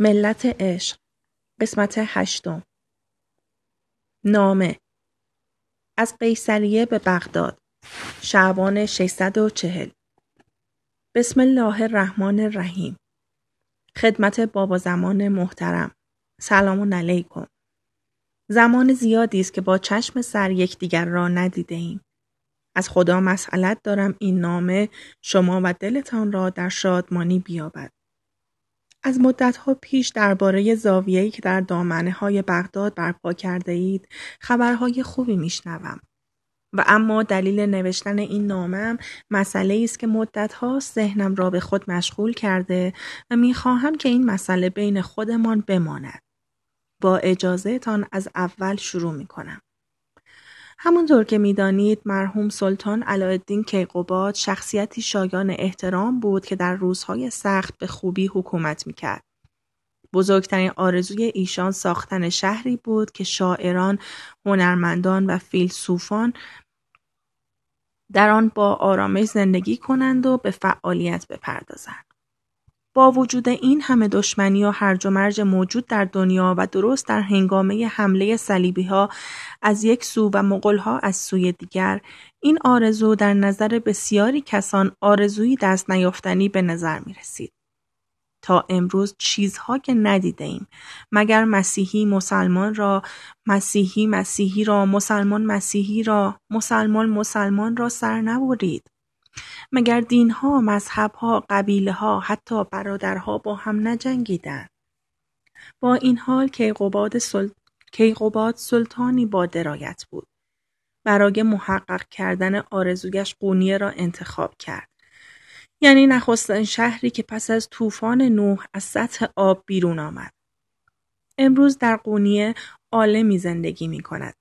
ملت عشق. قسمت هشتم. نامه. از قیصریه به بغداد. شعبان 640 بسم الله الرحمن الرحیم. خدمت بابا زمان محترم. سلام علیکم. زمان زیادی است که با چشم سر یکدیگر را ندیده ایم. از خدا مسئلت دارم این نامه شما و دلتان را در شادمانی بیابد. از مدتها پیش درباره زاویه‌ای که در دامنه های بغداد برپا کرده اید خبرهای خوبی میشنوم. و اما دلیل نوشتن این نامم مسئله است که مدتها ذهنم را به خود مشغول کرده و می‌خواهم که این مسئله بین خودمان بماند. با اجازهتان از اول شروع می کنم. همونطور که می‌دانید مرحوم سلطان علایالدین کیقوباد شخصیتی شایان احترام بود که در روزهای سخت به خوبی حکومت می‌کرد. بزرگترین آرزوی ایشان ساختن شهری بود که شاعران، هنرمندان و فیلسوفان در آن با آرامش زندگی کنند و به فعالیت بپردازند. با وجود این همه دشمنی و هرج و مرج موجود در دنیا و درست در هنگامه حمله صلیبی ها از یک سو و مغول ها از سوی دیگر این آرزو در نظر بسیاری کسان آرزویی دست نیافتنی به نظر می رسید. تا امروز چیزها که ندیده ایم مگر مسیحی مسلمان را مسیحی مسیحی را مسلمان مسیحی را مسلمان مسلمان را سر نبرید مگر دینها، مذهبها، ها حتی برادرها با هم نجنگیدند. با این حال کیقوباد, سل... کیقوباد سلطانی با درایت بود. برای محقق کردن آرزویش قونیه را انتخاب کرد. یعنی نخستین شهری که پس از طوفان نوح از سطح آب بیرون آمد. امروز در قونیه عالمی زندگی می کند.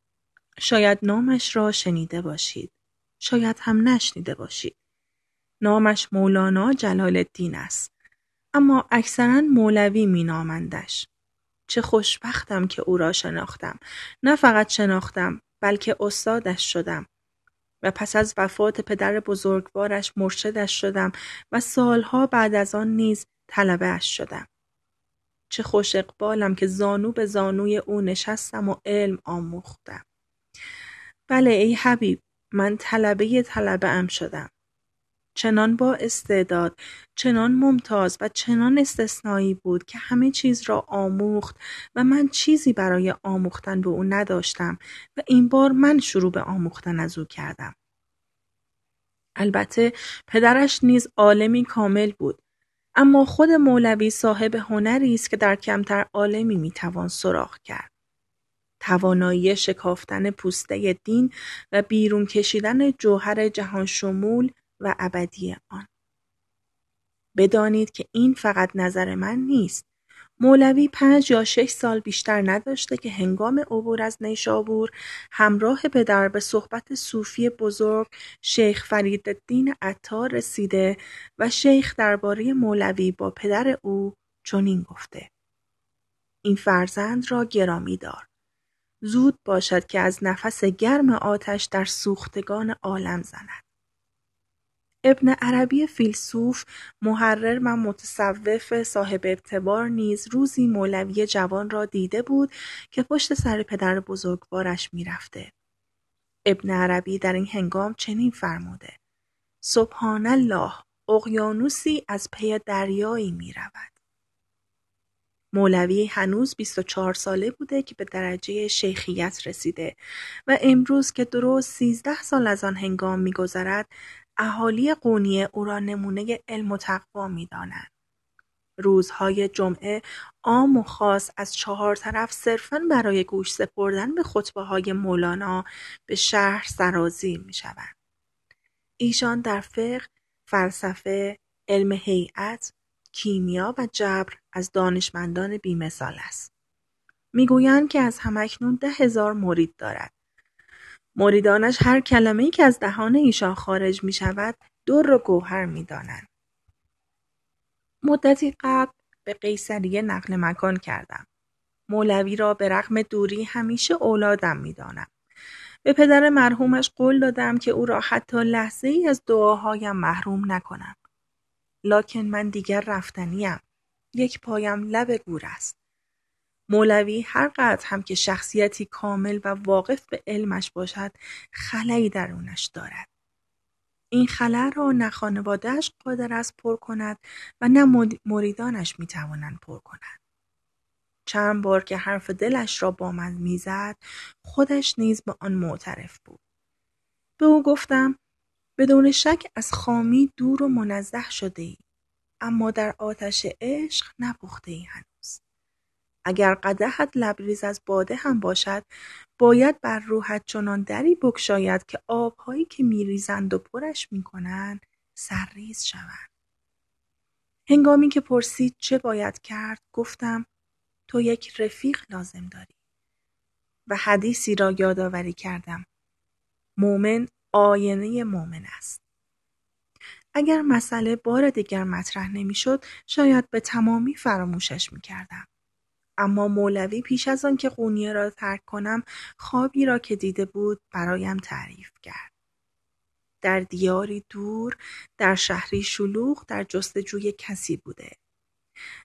شاید نامش را شنیده باشید. شاید هم نشنیده باشید. نامش مولانا جلال الدین است. اما اکثرا مولوی می نامندش. چه خوشبختم که او را شناختم. نه فقط شناختم بلکه استادش شدم. و پس از وفات پدر بزرگوارش مرشدش شدم و سالها بعد از آن نیز طلبهاش شدم. چه خوش اقبالم که زانو به زانوی او نشستم و علم آموختم. بله ای حبیب من طلبه طلبه ام شدم. چنان با استعداد، چنان ممتاز و چنان استثنایی بود که همه چیز را آموخت و من چیزی برای آموختن به او نداشتم و این بار من شروع به آموختن از او کردم. البته پدرش نیز عالمی کامل بود اما خود مولوی صاحب هنری است که در کمتر عالمی می‌توان سراغ کرد. توانایی شکافتن پوسته دین و بیرون کشیدن جوهر جهان شمول و ابدی آن. بدانید که این فقط نظر من نیست. مولوی پنج یا شش سال بیشتر نداشته که هنگام عبور از نیشابور همراه پدر به صحبت صوفی بزرگ شیخ فرید دین عطار رسیده و شیخ درباره مولوی با پدر او چنین گفته این فرزند را گرامی دار زود باشد که از نفس گرم آتش در سوختگان عالم زند ابن عربی فیلسوف، محرر و متصوف صاحب اعتبار نیز روزی مولوی جوان را دیده بود که پشت سر پدر بزرگوارش می‌رفته. ابن عربی در این هنگام چنین فرموده سبحان الله اقیانوسی از پی دریایی می رود. مولوی هنوز 24 ساله بوده که به درجه شیخیت رسیده و امروز که درست 13 سال از آن هنگام میگذرد اهالی قونیه او را نمونه علم و تقوا می‌دانند. روزهای جمعه عام و خاص از چهار طرف صرفا برای گوش سپردن به خطبه های مولانا به شهر سرازیر می شوند. ایشان در فقه، فلسفه، علم هیئت، کیمیا و جبر از دانشمندان بیمثال است. می‌گویند که از همکنون ده هزار مرید دارد. مریدانش هر ای که از دهان ایشان خارج می شود در و گوهر می دانند. مدتی قبل به قیصریه نقل مکان کردم. مولوی را به رغم دوری همیشه اولادم می دانم. به پدر مرحومش قول دادم که او را حتی لحظه ای از دعاهایم محروم نکنم. لکن من دیگر رفتنیم. یک پایم لب گور است. مولوی هر قدر هم که شخصیتی کامل و واقف به علمش باشد خلایی درونش دارد. این خلا را نه خانوادهش قادر است پر کند و نه مریدانش می توانند پر کنند. چند بار که حرف دلش را با من می‌زد خودش نیز به آن معترف بود. به او گفتم بدون شک از خامی دور و منزه شده ای اما در آتش عشق نپخته ای هنوز. اگر قدحت لبریز از باده هم باشد باید بر روحت چنان دری بکشاید که آبهایی که میریزند و پرش می‌کنند سرریز شوند. هنگامی که پرسید چه باید کرد گفتم تو یک رفیق لازم داری. و حدیثی را یادآوری کردم. مؤمن آینه مؤمن است. اگر مسئله بار دیگر مطرح نمی‌شد شاید به تمامی فراموشش می‌کردم. اما مولوی پیش از آن که قونیه را ترک کنم خوابی را که دیده بود برایم تعریف کرد در دیاری دور در شهری شلوغ در جستجوی کسی بوده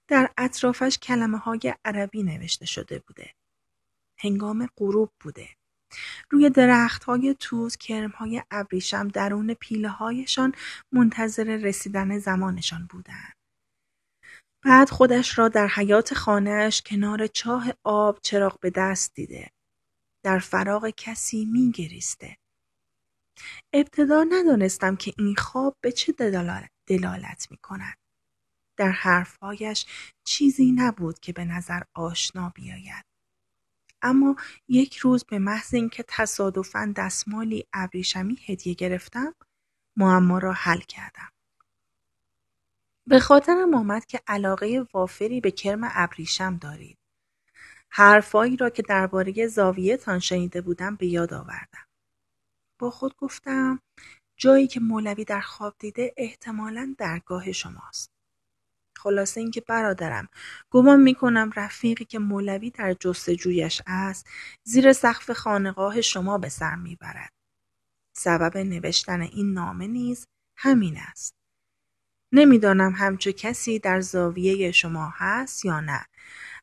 در اطرافش کلمه های عربی نوشته شده بوده. هنگام غروب بوده. روی درخت های توز کرم های ابریشم درون پیله هایشان منتظر رسیدن زمانشان بودند. بعد خودش را در حیات خانهش کنار چاه آب چراغ به دست دیده. در فراغ کسی می گریسته. ابتدا ندانستم که این خواب به چه دلالت می کند. در حرفهایش چیزی نبود که به نظر آشنا بیاید. اما یک روز به محض اینکه تصادفا دستمالی ابریشمی هدیه گرفتم معما را حل کردم. به خاطرم آمد که علاقه وافری به کرم ابریشم دارید. حرفایی را که درباره زاویه تان شنیده بودم به یاد آوردم. با خود گفتم جایی که مولوی در خواب دیده احتمالا درگاه شماست. خلاصه اینکه برادرم گمان می‌کنم رفیقی که مولوی در جستجویش است زیر سقف خانقاه شما به سر می‌برد سبب نوشتن این نامه نیز همین است نمی‌دانم همچو کسی در زاویه شما هست یا نه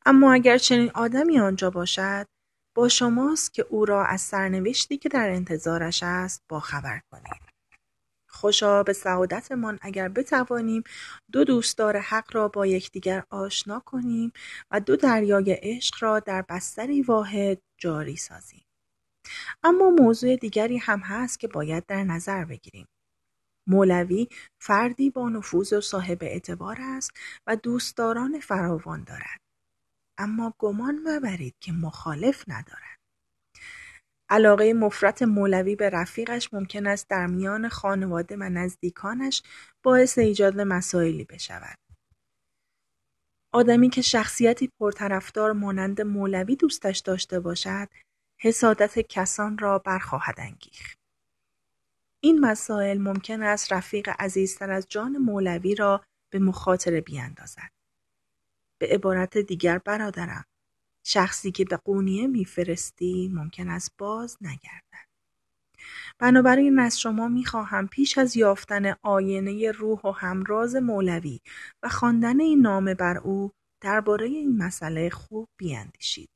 اما اگر چنین آدمی آنجا باشد با شماست که او را از سرنوشتی که در انتظارش است با خبر کنید خوشا به سعادتمان اگر بتوانیم دو دوستدار حق را با یکدیگر آشنا کنیم و دو دریای عشق را در بستری واحد جاری سازیم. اما موضوع دیگری هم هست که باید در نظر بگیریم. مولوی فردی با نفوذ و صاحب اعتبار است و دوستداران فراوان دارد. اما گمان مبرید که مخالف ندارد. علاقه مفرط مولوی به رفیقش ممکن است در میان خانواده و نزدیکانش باعث ایجاد مسائلی بشود. آدمی که شخصیتی پرطرفدار مانند مولوی دوستش داشته باشد، حسادت کسان را برخواهد انگیخت. این مسائل ممکن است رفیق عزیزتر از جان مولوی را به مخاطره بیاندازد. به عبارت دیگر برادرم شخصی که به قونیه میفرستی ممکن است باز نگردد. بنابراین از شما می‌خواهم پیش از یافتن آینه روح و همراز مولوی و خواندن این نامه بر او درباره این مسئله خوب بیاندیشید.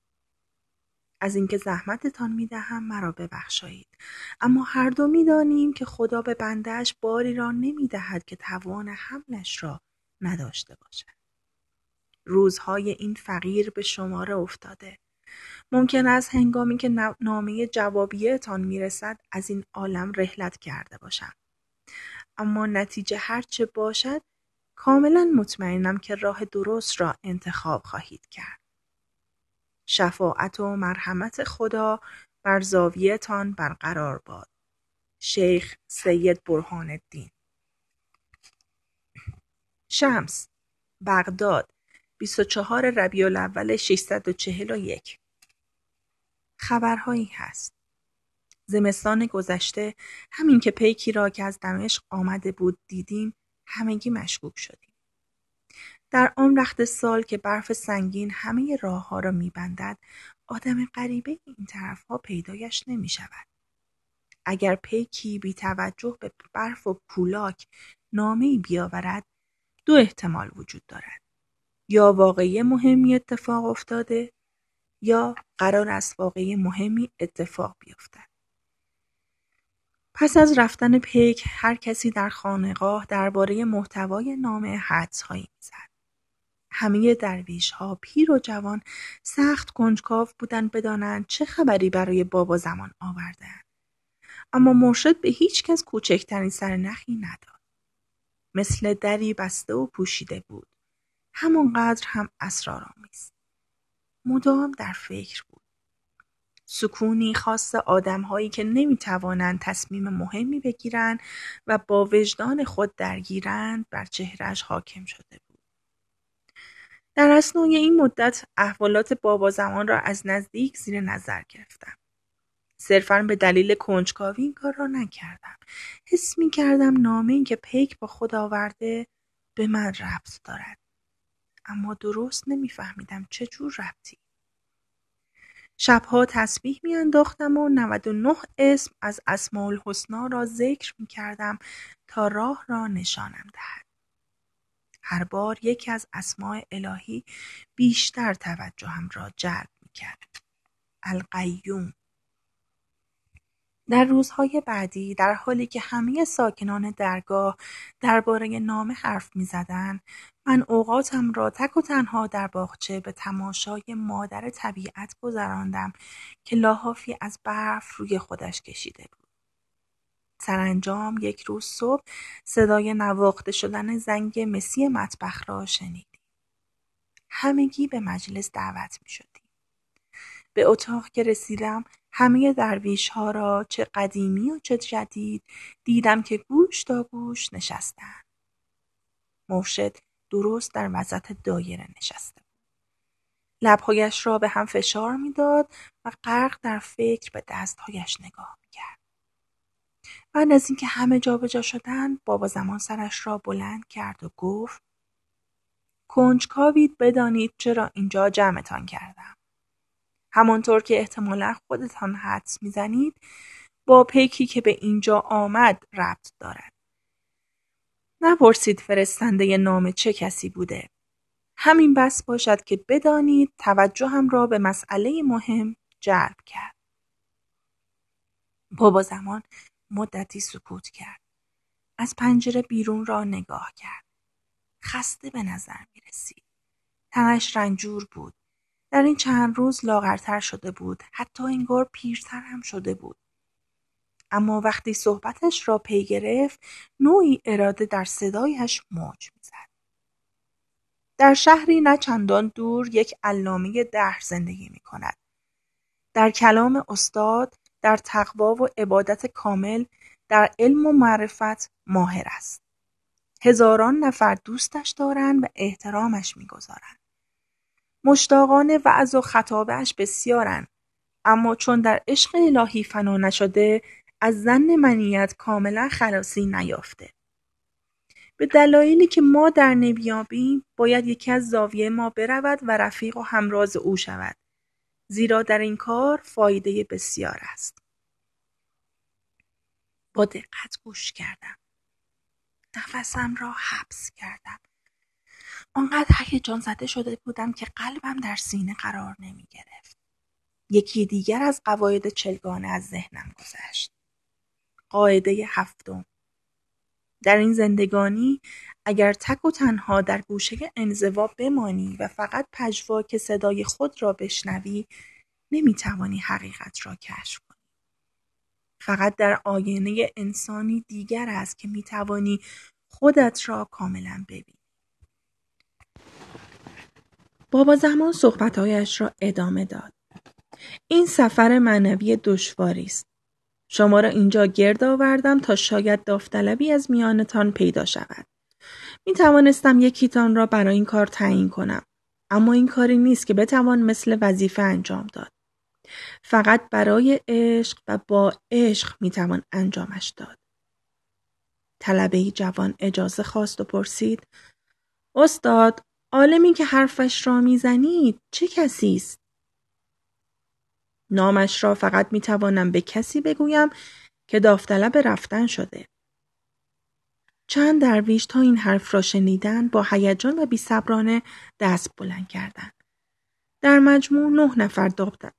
از اینکه زحمتتان می‌دهم مرا ببخشایید اما هر دو می‌دانیم که خدا به بندهش باری را نمی‌دهد که توان حملش را نداشته باشد روزهای این فقیر به شماره افتاده. ممکن است هنگامی که نامه جوابیهتان می‌رسد از این عالم رحلت کرده باشم. اما نتیجه هرچه باشد کاملا مطمئنم که راه درست را انتخاب خواهید کرد. شفاعت و مرحمت خدا بر زاویهتان برقرار باد. شیخ سید برهان الدین شمس بغداد 24 ربیع الاول 641 خبرهایی هست. زمستان گذشته همین که پیکی را که از دمشق آمده بود دیدیم همگی مشکوک شدیم. در آن وقت سال که برف سنگین همه راه ها را میبندد آدم غریبه این طرف ها پیدایش نمی شود. اگر پیکی بی توجه به برف و پولاک نامه بیاورد دو احتمال وجود دارد. یا واقعی مهمی اتفاق افتاده یا قرار است واقعی مهمی اتفاق بیفتد. پس از رفتن پیک هر کسی در خانقاه درباره محتوای نامه حدسهایی می‌زد. همه درویش ها پیر و جوان سخت کنجکاو بودند بدانند چه خبری برای بابا زمان آوردند. اما مرشد به هیچ کس کوچکترین سرنخی نداد. مثل دری بسته و پوشیده بود. همانقدر هم اسرارآمیز. مدام در فکر بود. سکونی خاص آدمهایی که نمی‌توانند تصمیم مهمی بگیرند و با وجدان خود درگیرند بر چهرش حاکم شده بود. در اسنای این مدت احوالات بابا زمان را از نزدیک زیر نظر گرفتم. صرفا به دلیل کنجکاوی این کار را نکردم. حس می کردم نامه این که پیک با خود آورده به من ربط دارد. اما درست نمیفهمیدم چه جور ربطی. شبها تسبیح میانداختم و 99 اسم از اسماء الحسنا را ذکر می کردم تا راه را نشانم دهد. هر بار یکی از اسماء الهی بیشتر توجهم را جلب می کرد. القیوم در روزهای بعدی در حالی که همه ساکنان درگاه درباره نامه حرف می‌زدند من اوقاتم را تک و تنها در باغچه به تماشای مادر طبیعت گذراندم که لاحافی از برف روی خودش کشیده بود. سرانجام یک روز صبح صدای نواخته شدن زنگ مسی مطبخ را شنیدیم. همگی به مجلس دعوت می شدیم. به اتاق که رسیدم همه درویش ها را چه قدیمی و چه جدید دیدم که گوش تا گوش نشستند. مرشد درست در وسط دایره نشسته. لبهایش را به هم فشار می‌داد و غرق در فکر به دستهایش نگاه. بعد از اینکه همه جابجا شدند بابا زمان سرش را بلند کرد و گفت کنجکاوید بدانید چرا اینجا جمعتان کردم. همانطور که احتمالا خودتان حدس می‌زنید با پیکی که به اینجا آمد ربط دارد. نپرسید فرستنده نام چه کسی بوده. همین بس باشد که بدانید توجهم را به مسئله مهم جلب کرد. بابا زمان مدتی سکوت کرد. از پنجره بیرون را نگاه کرد. خسته به نظر می رسید. تنش رنجور بود. در این چند روز لاغرتر شده بود. حتی انگار پیرتر هم شده بود. اما وقتی صحبتش را پی گرفت نوعی اراده در صدایش موج می‌زد در شهری نه چندان دور یک علامه دهر زندگی می کند. در کلام استاد در تقوا و عبادت کامل در علم و معرفت ماهر است. هزاران نفر دوستش دارند و احترامش می‌گذارند. مشتاقان وعظ و خطابش بسیارند اما چون در عشق الهی فنا نشده از زن منیت کاملا خلاصی نیافته. به دلایلی که ما در نمیابیم باید یکی از زاویه ما برود و رفیق و همراز او شود. زیرا در این کار فایده بسیار است. با دقت گوش کردم. نفسم را حبس کردم. آنقدر هیجان زده شده بودم که قلبم در سینه قرار نمی گرفت. یکی دیگر از قواعد چلگانه از ذهنم گذشت. قاعده هفتم در این زندگانی اگر تک و تنها در گوشه انزوا بمانی و فقط پژواک صدای خود را بشنوی نمی‌توانی حقیقت را کشف کنی. فقط در آینه انسانی دیگر است که می‌توانی خودت را کاملا ببینی. بابا زمان صحبتهایش را ادامه داد. این سفر معنوی دشواری است. شما را اینجا گرد آوردم تا شاید داوطلبی از میانتان پیدا شود. می توانستم یکیتان را برای این کار تعیین کنم. اما این کاری نیست که بتوان مثل وظیفه انجام داد. فقط برای عشق و با عشق می توان انجامش داد. طلبه جوان اجازه خواست و پرسید استاد عالمی که حرفش را می‌زنید چه کسی است نامش را فقط می توانم به کسی بگویم که داوطلب رفتن شده. چند درویش تا این حرف را شنیدن با هیجان و بیصبرانه دست بلند کردند. در مجموع نه نفر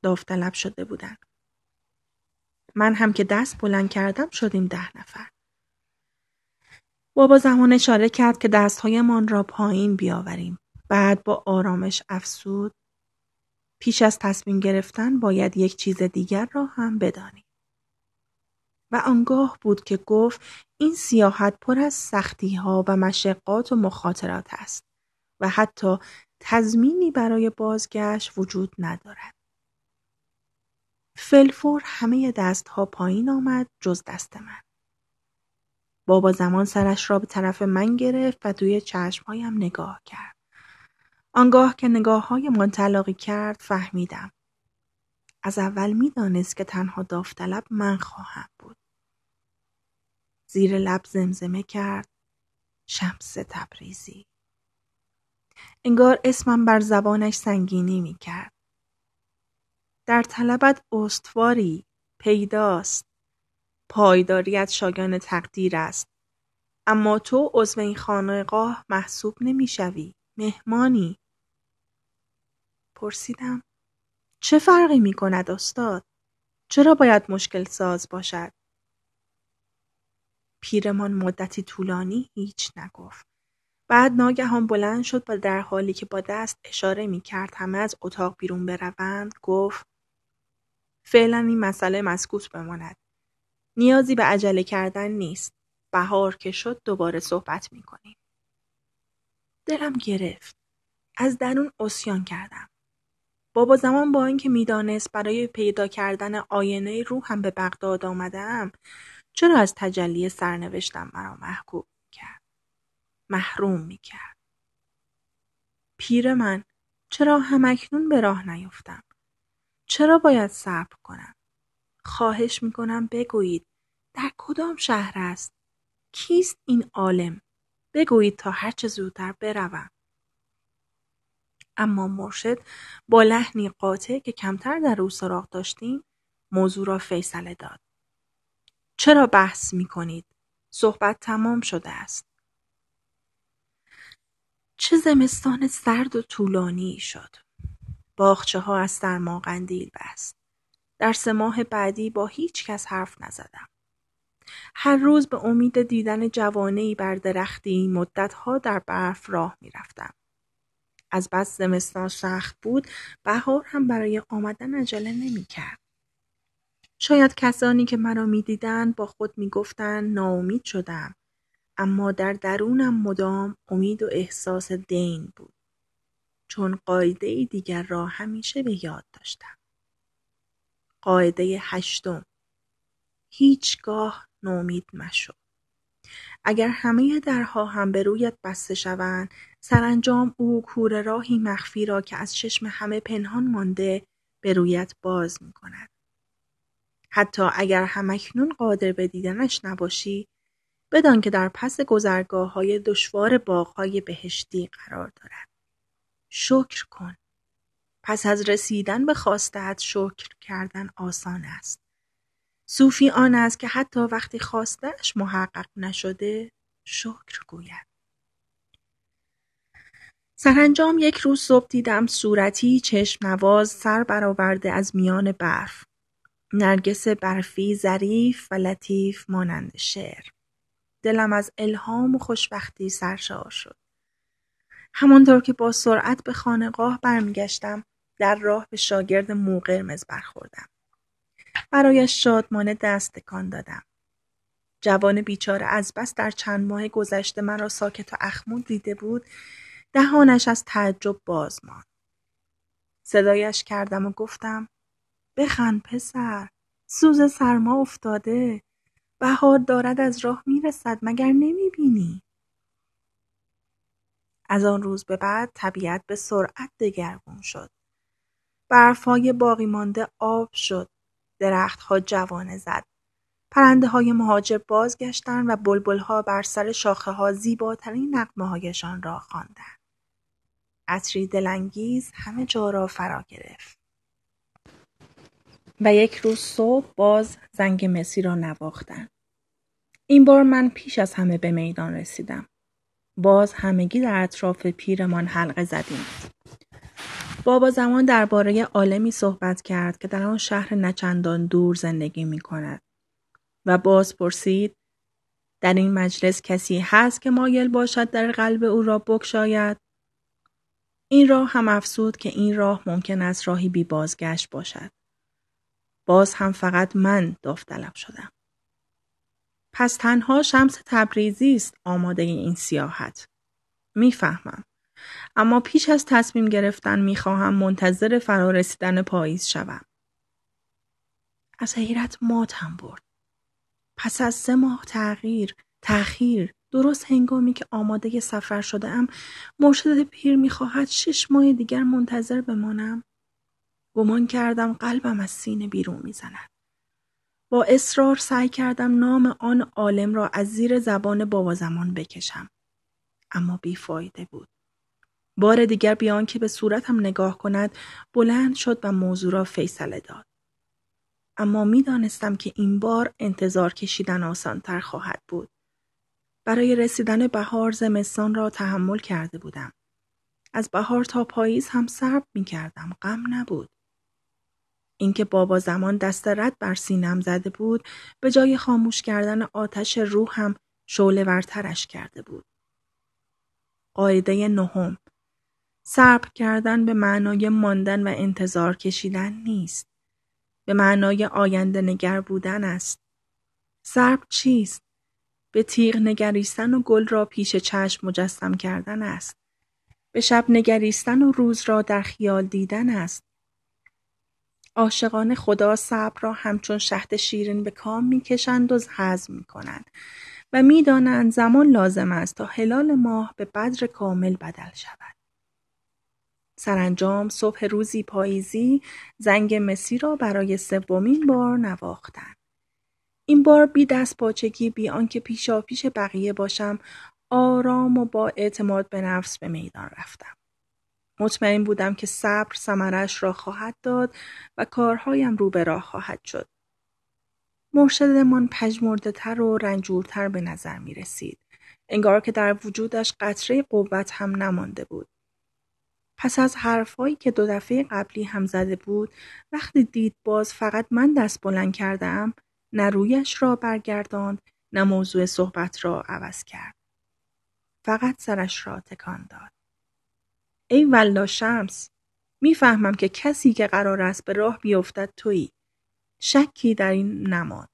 داوطلب شده بودند. من هم که دست بلند کردم شدیم ده نفر. بابا زمان اشاره کرد که دستهایمان را پایین بیاوریم. بعد با آرامش افسود پیش از تصمیم گرفتن باید یک چیز دیگر را هم بدانیم. و آنگاه بود که گفت این سیاحت پر از سختی ها و مشقات و مخاطرات است و حتی تضمینی برای بازگشت وجود ندارد. فلفور همه دستها پایین آمد جز دست من. بابا زمان سرش را به طرف من گرفت و توی چشمهایم نگاه کرد. آنگاه که نگاه های من تلاقی کرد فهمیدم. از اول می‌دانست که تنها داوطلب من خواهم بود. زیر لب زمزمه کرد شمس تبریزی. انگار اسمم بر زبانش سنگینی می کرد. در طلبت استواری پیداست. پایداریت شایان تقدیر است. اما تو عضو این خانقاه محسوب نمی‌شوی. مهمانی. پرسیدم چه فرقی می کند استاد؟ چرا باید مشکل ساز باشد؟ پیرمان مدتی طولانی هیچ نگفت. بعد ناگهان بلند شد و در حالی که با دست اشاره می کرد همه از اتاق بیرون بروند گفت فعلا این مسئله مسکوت بماند. نیازی به عجله کردن نیست. بهار که شد دوباره صحبت می کنیم. دلم گرفت. از درون اسیان کردم. بابا زمان با اینکه می‌دانست برای پیدا کردن آینه روحم به بغداد آمدم چرا از تجلی سرنوشتم مرا محکوم کرد محروم می‌کرد. پیر من چرا همکنون به راه نیفتم؟ چرا باید صبر کنم؟ خواهش می‌کنم بگویید در کدام شهر است؟ کیست این عالم؟ بگویید تا هرچه زودتر بروم. اما مرشد با لحنی قاطع که کمتر در او سراغ داشتیم موضوع را فیصله داد. چرا بحث می کنید؟ صحبت تمام شده است. چه زمستان سرد و طولانی شد. باخچه ها از سرما قندیل بست. در سه ماه بعدی با هیچ کس حرف نزدم. هر روز به امید دیدن جوانه بر درختی مدتها در برف راه می رفتم. از بس زمستان سخت بود بهار هم برای آمدن عجله نمی کرد. شاید کسانی که مرا می‌دیدند با خود می‌گفتند ناامید شدم. اما در درونم مدام امید و احساس دین بود چون قاعده دیگر را همیشه به یاد داشتم. قاعده هشتم هیچگاه نومید مشو. اگر همه درها هم به رویت بسته شوند سرانجام او کور راهی مخفی را که از چشم همه پنهان مانده به رویت باز می کند. حتی اگر همکنون قادر به دیدنش نباشی بدان که در پس گذرگاه های دشوار باغهای بهشتی قرار دارد. شکر کن. پس از رسیدن به خواستت شکر کردن آسان است. صوفی آن است که حتی وقتی خواستش محقق نشده شکر گوید. سرانجام یک روز صبح دیدم صورتی چشم نواز سر برآورده از میان برف نرگس برفی ظریف و لطیف مانند شعر. دلم از الهام و خوشبختی سرشار شد. همانطور که با سرعت به خانقاه برمیگشتم در راه به شاگرد مو قرمز برخوردم. برایش شادمانه دست تکان دادم. جوان بیچاره از بس در چند ماه گذشته مرا ساکت و اخمود دیده بود دهانش از تعجب باز ماند. صدایش کردم و گفتم بخند پسر سوز سرما افتاده بهار دارد از راه می‌رسد مگر نمی‌بینی از آن روز به بعد طبیعت به سرعت دگرگون شد برفهای باقی مانده آب شد درختها جوانه زد پرنده های مهاجر بازگشتند و بلبلها بر سر شاخه ها زیباترین نقمه هایشان را خواندند. عطری دلانگیز همه جا را فرا گرفت. و یک روز صبح باز زنگ مسی را نواختند. این بار من پیش از همه به میدان رسیدم. باز همگی در اطراف پیرمان حلقه زدیم. بابا زمان درباره عالمی صحبت کرد که در آن شهر نچندان دور زندگی می کند. و باز پرسید در این مجلس کسی هست که مایل باشد در قلب او را بکشاید؟ این راه هم افسود که این راه ممکن است راهی بی بازگشت باشد. باز هم فقط من داوطلب شدم. پس تنها شمس تبریزی است آماده این سیاحت. می‌فهمم. اما پیش از تصمیم گرفتن می‌خواهم منتظر فرارسیدن پاییز شوم. از حیرت ماتم برد. پس از سه ماه تغییر، تأخیر، درست هنگامی که آماده سفر شده ام مرشد پیر می‌خواهد شش ماه دیگر منتظر بمانم گمان کردم قلبم از سینه بیرون می‌زند با اصرار سعی کردم نام آن عالم را از زیر زبان بابا زمان بکشم اما بیفایده بود بار دیگر بیان که به صورتم نگاه کند بلند شد و موضوع را فیصله داد اما می‌دانستم که این بار انتظار کشیدن آسانتر خواهد بود برای رسیدن بهار زمستان را تحمل کرده بودم. از بهار تا پاییز هم صبر می کردم. غم نبود. اینکه بابا زمان دست رد بر سینم زده بود به جای خاموش کردن آتش روحم شعله ورترش کرده بود. قاعده نهم صبر کردن به معنای ماندن و انتظار کشیدن نیست. به معنای آینده نگر بودن است. صبر چیست؟ به تیغ نگریستن و گل را پیش چشم مجسم کردن است. به شب نگریستن و روز را در خیال دیدن است. عاشقان خدا صبر را همچون شهد شیرین به کام می‌کشند و هضم می‌کنند و می‌دانند زمان لازم است تا هلال ماه به بدر کامل بدل شود. سرانجام صبح روزی پاییزی زنگ مسی را برای سومین بار نواختند. این بار بی دست پاچگی بی آنکه پیشا پیش بقیه باشم آرام و با اعتماد به نفس به میدان رفتم. مطمئن بودم که صبر سمرش را خواهد داد و کارهایم رو به راه خواهد شد. مرشدمان پژمرده تر و رنجورتر به نظر می رسید. انگار که در وجودش قطره قوت هم نمانده بود. پس از حرفهایی که دو دفعه قبلی هم زده بود وقتی دید باز فقط من دست بلند کردم نه رویش را برگرداند نه موضوع صحبت را عوض کرد. فقط سرش را تکان داد. ای والله شمس می‌فهمم که کسی که قرار است به راه بیفتد تویی. شکی در این نماد.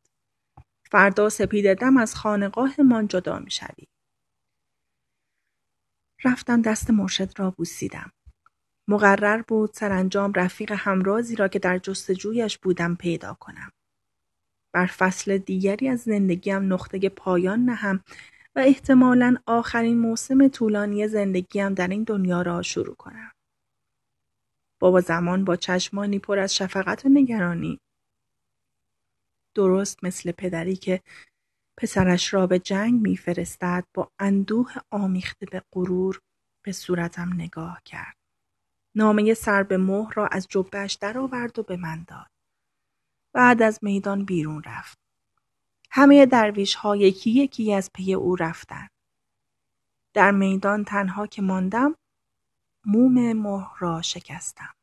فردا سپید دم از خانقاه من جدا می شوی. رفتم دست مرشد را بوسیدم. مقرر بود سرانجام رفیق همرازی را که در جستجویش بودم پیدا کنم. بر فصل دیگری از زندگیم نقطه پایان نهم احتمالا آخرین موسم طولانی زندگیم در این دنیا را شروع کنم. بابا زمان با چشمانی پر از شفقت و نگرانی درست مثل پدری که پسرش را به جنگ میفرستد با اندوه آمیخته به غرور به صورتم نگاه کرد. نامه سر به مهر را از جبهش درآورد و به من داد. بعد از میدان بیرون رفت. همه درویش ها یکی یکی از پی او رفتن. در میدان تنها که ماندم موم مهر را شکستم.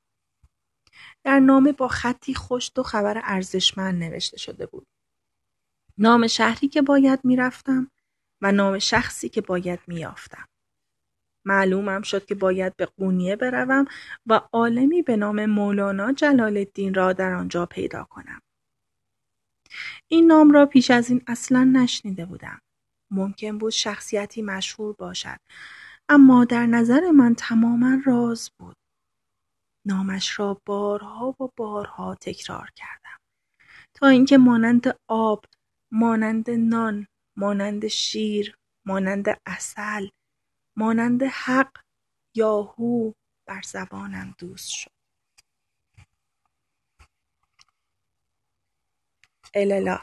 در نامه با خطی خوش دو خبر ارزشمند نوشته شده بود. نام شهری که باید می‌رفتم و نام شخصی که باید میافتم. معلومم شد که باید به قونیه بروم و عالمی به نام مولانا جلال الدین را در آنجا پیدا کنم. این نام را پیش از این اصلا نشنیده بودم. ممکن بود شخصیتی مشهور باشد اما در نظر من تماما راز بود. نامش را بارها و بارها تکرار کردم تا اینکه مانند آب، مانند نان، مانند شیر، مانند اصل، مانند حق یاهو بر زبانم دوست شد. اللا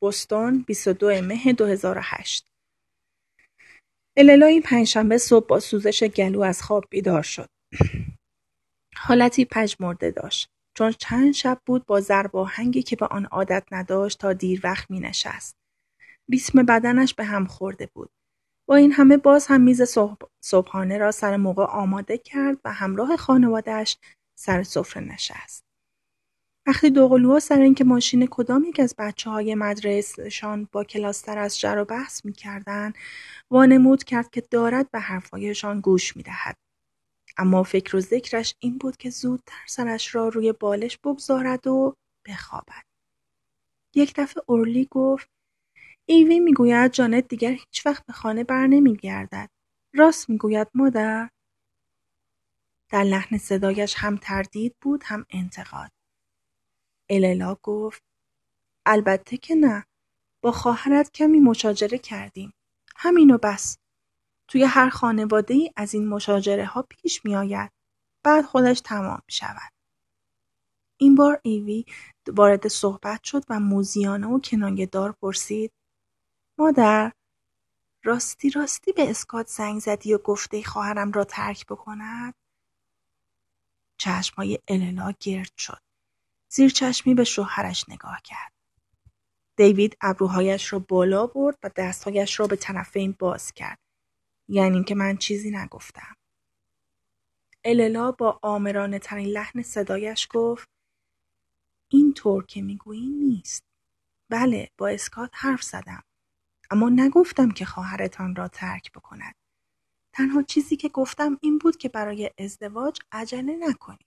بوستون 22 مه 2008 اللا این پنجشنبه صبح با سوزش گلو از خواب بیدار شد. حالتی پژمرده داشت چون چند شب بود با ضرب هنگی که به آن عادت نداشت تا دیر وقت می نشست. بیسم بدنش به هم خورده بود. با این همه باز هم میز صبحانه را سر موقع آماده کرد و همراه خانوادهش سر سفره نشست. وقتی دوقلوها سر اینکه ماشین کدام یک از بچه های مدرسهشان با کلاستر از جر و بحث می‌کردند وانمود کرد که دارد به حرفهایشان گوش می‌دهد. اما فکر و ذکرش این بود که زودتر سرش را روی بالش بگذارد و بخوابد. یک دفعه اورلی گفت ایوی می‌گوید جانت دیگر هیچ وقت به خانه بر نمیگردد. راست می‌گوید مادر. در لحن صدایش هم تردید بود هم انتقاد. اللا گفت البته که نه با خواهرت کمی مشاجره کردیم همینو بس توی هر خانواده ای از این مشاجره ها پیش می آید. بعد خودش تمام می شود. این بار ایوی وارد صحبت شد و موزیانه و کنایه دار پرسید مادر راستی راستی به اسکات زنگ زدی و گفته خواهرم را ترک بکند؟ چشمای اللا گرد شد. زیر چشمی به شوهرش نگاه کرد. دیوید ابروهایش را بالا برد و دستهایش را به طرفین باز کرد. یعنی که من چیزی نگفتم. اللا با آمرانه ترین لحن صدایش گفت این طور که می‌گویی نیست. بله با اسکات حرف زدم. اما نگفتم که خواهرتان را ترک بکند. تنها چیزی که گفتم این بود که برای ازدواج عجله نکنید.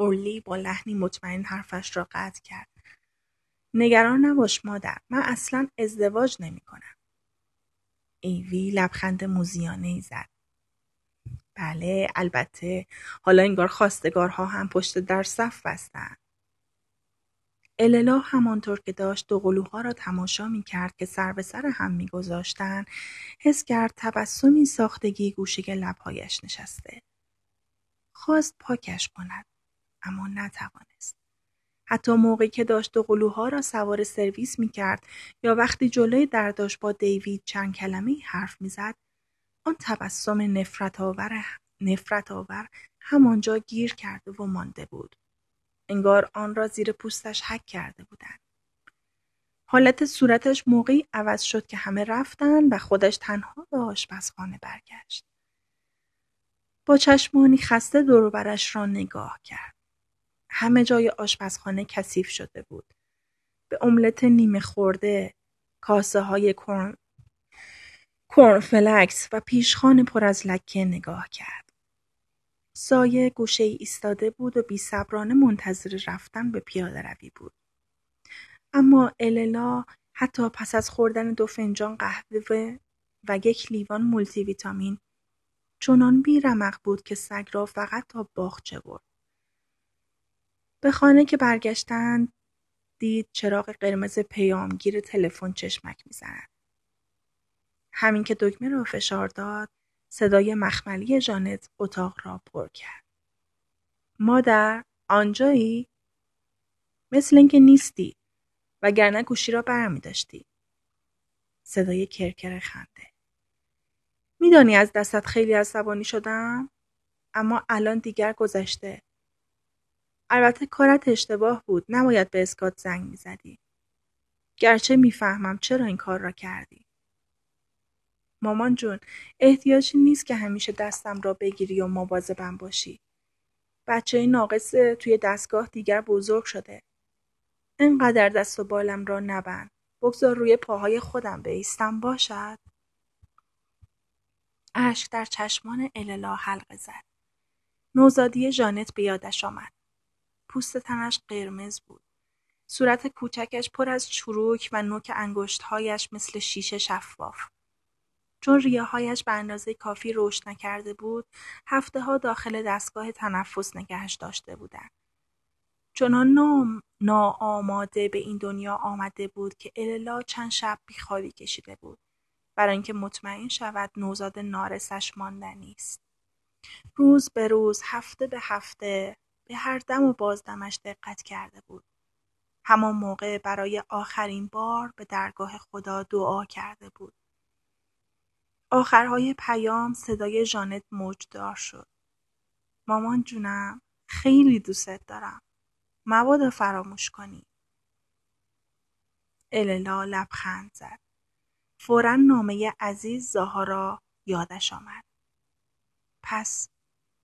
اورلی با لحنی مطمئن حرفش را قطع کرد. نگران نباش مادر من اصلا ازدواج نمی کنم. ایوی لبخند موزیانه ای زد. بله البته حالا انگار خواستگارها هم پشت در صف بستن. اللا همانطور که داشت دوقلوها را تماشا می کرد که سر به سر هم می گذاشتن حس کرد تبسمی ساختگی گوشه لبهایش نشسته. خواست پاکش کند اما نتوانست. حتی موقعی که داشت قلوها را سوار سرویس می کرد یا وقتی جلوی درداش با دیوید چند کلمه حرف می‌زد آن تبسم نفرت آور, نفرت آور همانجا گیر کرده و مانده بود. انگار آن را زیر پوستش حک کرده بودند. حالت صورتش موقعی عوض شد که همه رفتن و خودش تنها به آشپزخانه برگشت. با چشمانی خسته دوروبرش را نگاه کرد. همه جای آشپزخانه کثیف شده بود. به املت نیمه خورده، کاسه های کرن... کرنفلکس و پیشخان پر از لکه نگاه کرد. سایه گوشه ای ایستاده بود و بیصبرانه منتظر رفتن به پیاده روی بود. اما اللا حتی پس از خوردن دو فنجان قهوه و یک لیوان مولتی ویتامین چنان بیرمق بود که سگ را فقط تا باغچه برد. به خانه که برگشتند دید چراغ قرمز پیامگیر تلفن چشمک می‌زند. همین که دکمه را فشار داد صدای مخملی جانت اتاق را پر کرد. مادر آنجایی؟ مثل اینکه نیستی وگرنه گوشی را برمی داشتی. صدای کرکر خنده. میدانی از دستت خیلی عصبانی شدم؟ اما الان دیگر گذشته. البته کارت اشتباه بود. نباید به اسکات زنگ می‌زدی. گرچه می‌فهمم چرا این کار را کردی. مامان جون احتیاجی نیست که همیشه دستم را بگیری و مواظبم باشی. بچه ناقص توی دستگاه دیگر بزرگ شده. انقدر دست و بالم را نبند. بگذار روی پاهای خودم بیستم باشد؟ اشک در چشمان اللا حلقه زد. نوزادی ژانت به یادش آمد. پوست تنش قرمز بود. صورت کوچکش پر از چروک و نوک انگشتهایش مثل شیشه شفاف. چون ریههایش به اندازه کافی رشد نکرده بود، هفته ها داخل دستگاه تنفس نگهش داشته بودند. چنان نام ناآماده به این دنیا آمده بود که اللا چند شب بیخوابی کشیده بود برای اینکه مطمئن شود نوزاد نارسش ماندنی است روز به روز هفته به هفته به هر دم و بازدمش دقت کرده بود. همان موقع برای آخرین بار به درگاه خدا دعا کرده بود. آخرهای پیام صدای ژانت موجدار شد. مامان جونم خیلی دوست دارم. مبادا فراموش کنی. اللا لبخند زد. فورا نامه عزیز زاها را یادش آمد. پس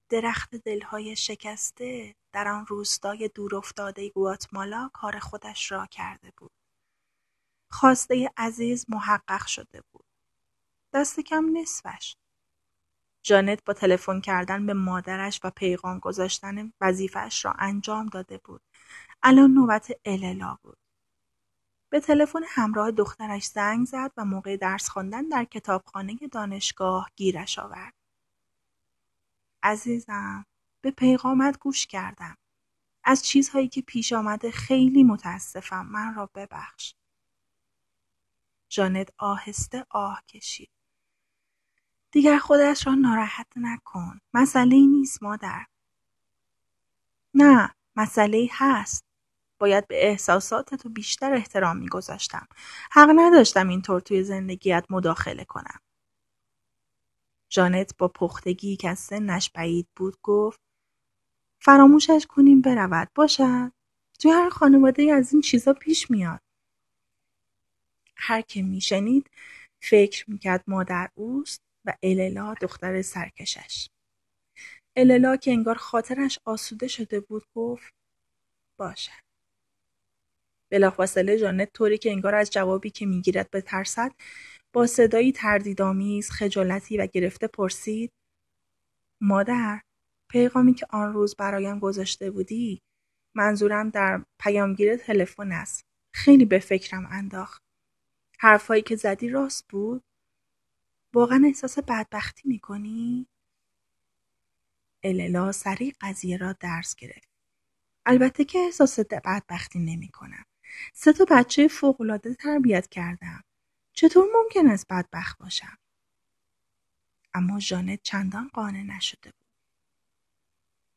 درخت دلهای شکسته در آن روستای دورافتاده گواتمالا کار خودش را کرده بود. خواسته عزیز محقق شده بود. دست کم نصفش. جانت با تلفن کردن به مادرش و پیغام گذاشتن وظیفهش را انجام داده بود. الان نوبت اللا بود. به تلفن همراه دخترش زنگ زد و موقع درس خواندن در کتابخانه دانشگاه گیرش آورد. عزیزم به پیغامت گوش کردم. از چیزهایی که پیش آمده خیلی متاسفم. من را ببخش. جانت آهسته آه کشید. دیگر خودش را ناراحت نکن. مسئله نیست مادر. نه مسئله هست. باید به احساسات تو بیشتر احترام میگذاشتم. حق نداشتم اینطور توی زندگیت مداخله کنم. جانت با پختگی که از سنش بعید بود گفت فراموشش کنیم برود باشد. توی هر خانواده از این چیزا پیش میاد. هر که میشنید فکر می‌کرد مادر اوست و اللا دختر سرکشش. اللا که انگار خاطرش آسوده شده بود گفت باشد. بلافاصله جانت طوری که انگار از جوابی که می‌گیرد به ترسد با صدایی تردیدآمیز خجالتی و گرفته پرسید مادر پیغامی که آن روز برایم گذاشته بودی منظورم در پیامگیر تلفن است. خیلی به فکرم انداخت. حرفهایی که زدی راست بود؟ واقعا احساس بدبختی می‌کنی؟ اللا سریع قضیه را درس گرفت. البته که احساس بدبختی نمی‌کنم. سه تا بچه فوقالعاده تربیت کردم. چطور ممکن است بدبخت باشم؟ اما ژانت چندان قانع نشده بود.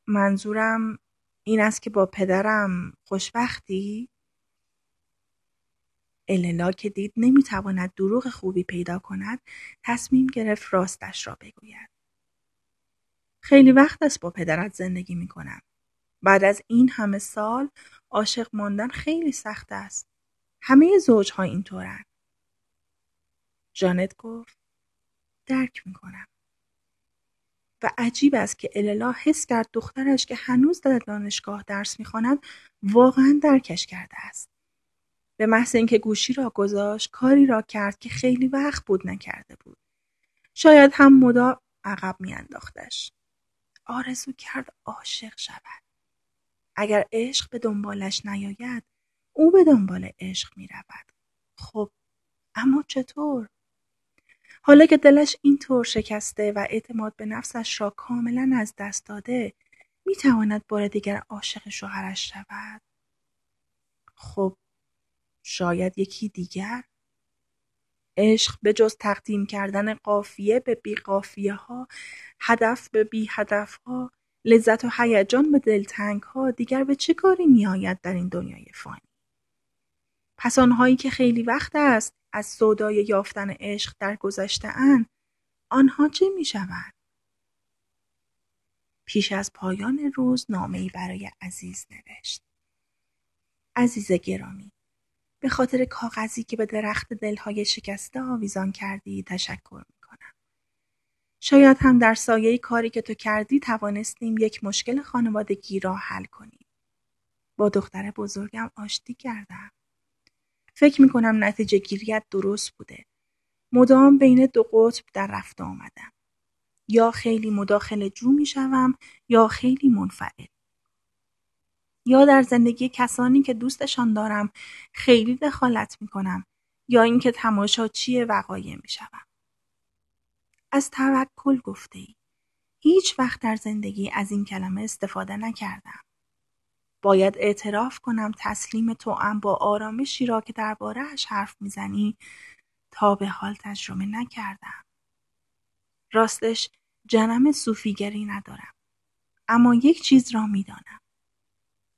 منظورم این است که با پدرم خوشبختی؟ اللا که دید نمی‌تواند دروغ خوبی پیدا کند تصمیم گرفت راستش را بگوید. خیلی وقت است با پدرت زندگی می‌کنم. بعد از این همه سال عاشق ماندن خیلی سخت است. همه زوجها اینطورند جانت گفت درک می‌کنم. و عجیب است که اللا حس کرد دخترش که هنوز در دانشگاه درس می‌خواند واقعا درکش کرده است. به محض اینکه گوشی را گذاشت کاری را کرد که خیلی وقت بود نکرده بود. شاید هم مدا عقب میانداختش. آرزو کرد عاشق شود. اگر عشق به دنبالش نیاید او به دنبال عشق می رود. خب اما چطور؟ حالا که دلش اینطور شکسته و اعتماد به نفسش را کاملا از دست داده می تواند بار دیگر عاشق شوهرش شود؟ خب شاید یکی دیگر؟ عشق به جز تقدیم کردن قافیه به بی قافیه ها، هدف به بی هدف ها، لذت و هیجان به دلتنگ ها دیگر به چه کاری می آید در این دنیای فانی؟ پس آنهایی که خیلی وقت است از سودای یافتن عشق در گذشته ان آنها چه می شوند؟ پیش از پایان روز نامه‌ای برای عزیز نوشت. عزیز گرامی به خاطر کاغذی که به درخت دلهای شکسته آویزان کردی تشکر می کنم. شاید هم در سایه کاری که تو کردی توانستیم یک مشکل خانوادگی را حل کنیم. با دختر بزرگم آشتی کردم. فکر می کنم نتیجه گیریت درست بوده. مدام بین دو قطب در رفت آمدم. یا خیلی مداخل جو می شوم یا خیلی منفعل. یا در زندگی کسانی که دوستشان دارم خیلی دخالت می کنم یا اینکه تماشاچی وقایع می شوم. از توکل گفته ای. هیچ وقت در زندگی از این کلمه استفاده نکردم. باید اعتراف کنم تسلیم توام با آرامشی را که دربارهاش حرف می‌زنی تا به حال تجربه نکردم. راستش جنم صوفیگری ندارم. اما یک چیز را می‌دانم.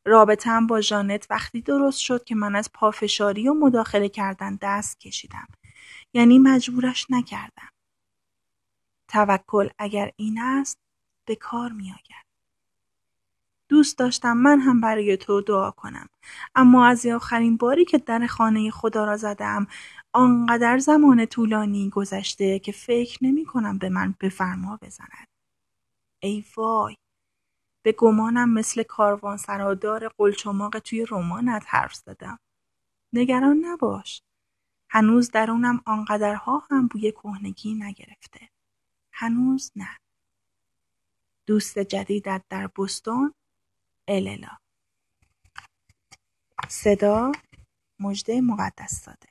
رابطم با ژانت وقتی درست شد که من از پافشاری و مداخله کردن دست کشیدم. یعنی مجبورش نکردم. توکل اگر این است به کار می آید. دوست داشتم من هم برای تو دعا کنم. اما از آخرین باری که در خانه خدا را زدم آنقدر زمان طولانی گذشته که فکر نمی کنم به من بفرما بزند. ای وای به گمانم مثل کاروان سرادار قلچماق توی رمانت حرف زدم. نگران نباش هنوز درونم آنقدرها هم بوی کهنگی نگرفته. هنوز نه. دوست جدیدت در بستون اللا صدا مجده مقدس داده.